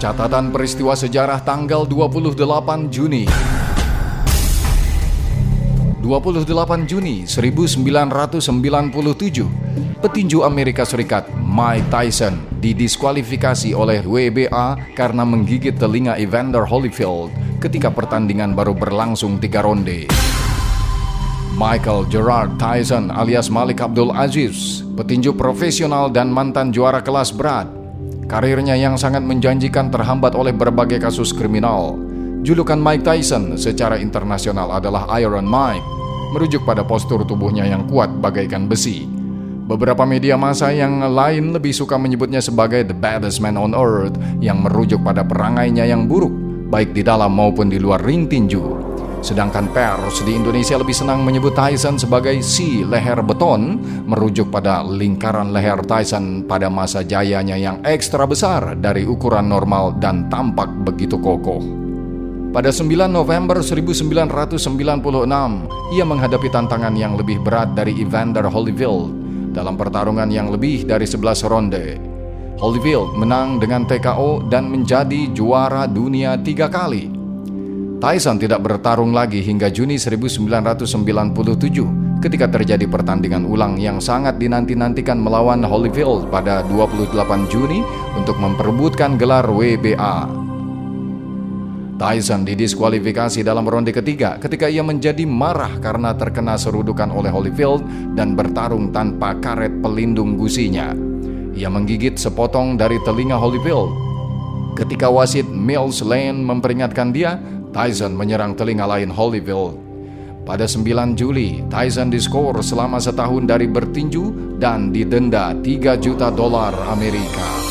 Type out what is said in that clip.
Catatan peristiwa sejarah tanggal 28 Juni 28 Juni 1997 Petinju Amerika Serikat Mike Tyson didiskualifikasi oleh WBA karena menggigit telinga Evander Holyfield ketika pertandingan baru berlangsung tiga ronde. Michael Gerard Tyson alias Malik Abdul Aziz, petinju profesional dan mantan juara kelas berat. Karirnya yang sangat menjanjikan terhambat oleh berbagai kasus kriminal. Julukan Mike Tyson secara internasional adalah Iron Mike, merujuk pada postur tubuhnya yang kuat bagaikan besi. Beberapa media massa yang lain lebih suka menyebutnya sebagai the baddest man on earth yang merujuk pada perangainya yang buruk, baik di dalam maupun di luar ring tinju. Sedangkan pers di Indonesia lebih senang menyebut Tyson sebagai si leher beton, merujuk pada lingkaran leher Tyson pada masa jayanya yang ekstra besar dari ukuran normal dan tampak begitu kokoh. Pada 9 November 1996, ia menghadapi tantangan yang lebih berat dari Evander Holyfield dalam pertarungan yang lebih dari 11 ronde. Holyfield menang dengan TKO dan menjadi juara dunia tiga kali. Tyson tidak bertarung lagi hingga Juni 1997 ketika terjadi pertandingan ulang yang sangat dinanti-nantikan melawan Holyfield pada 28 Juni untuk memperebutkan gelar WBA. Tyson didiskualifikasi dalam ronde ketiga ketika ia menjadi marah karena terkena serudukan oleh Holyfield dan bertarung tanpa karet pelindung gusinya. Ia menggigit sepotong dari telinga Holyfield. Ketika wasit Mills Lane memperingatkan dia, Tyson menyerang telinga lain Holyfield. Pada 9 Juli, Tyson diskor selama setahun dari bertinju dan didenda 3 juta dolar Amerika.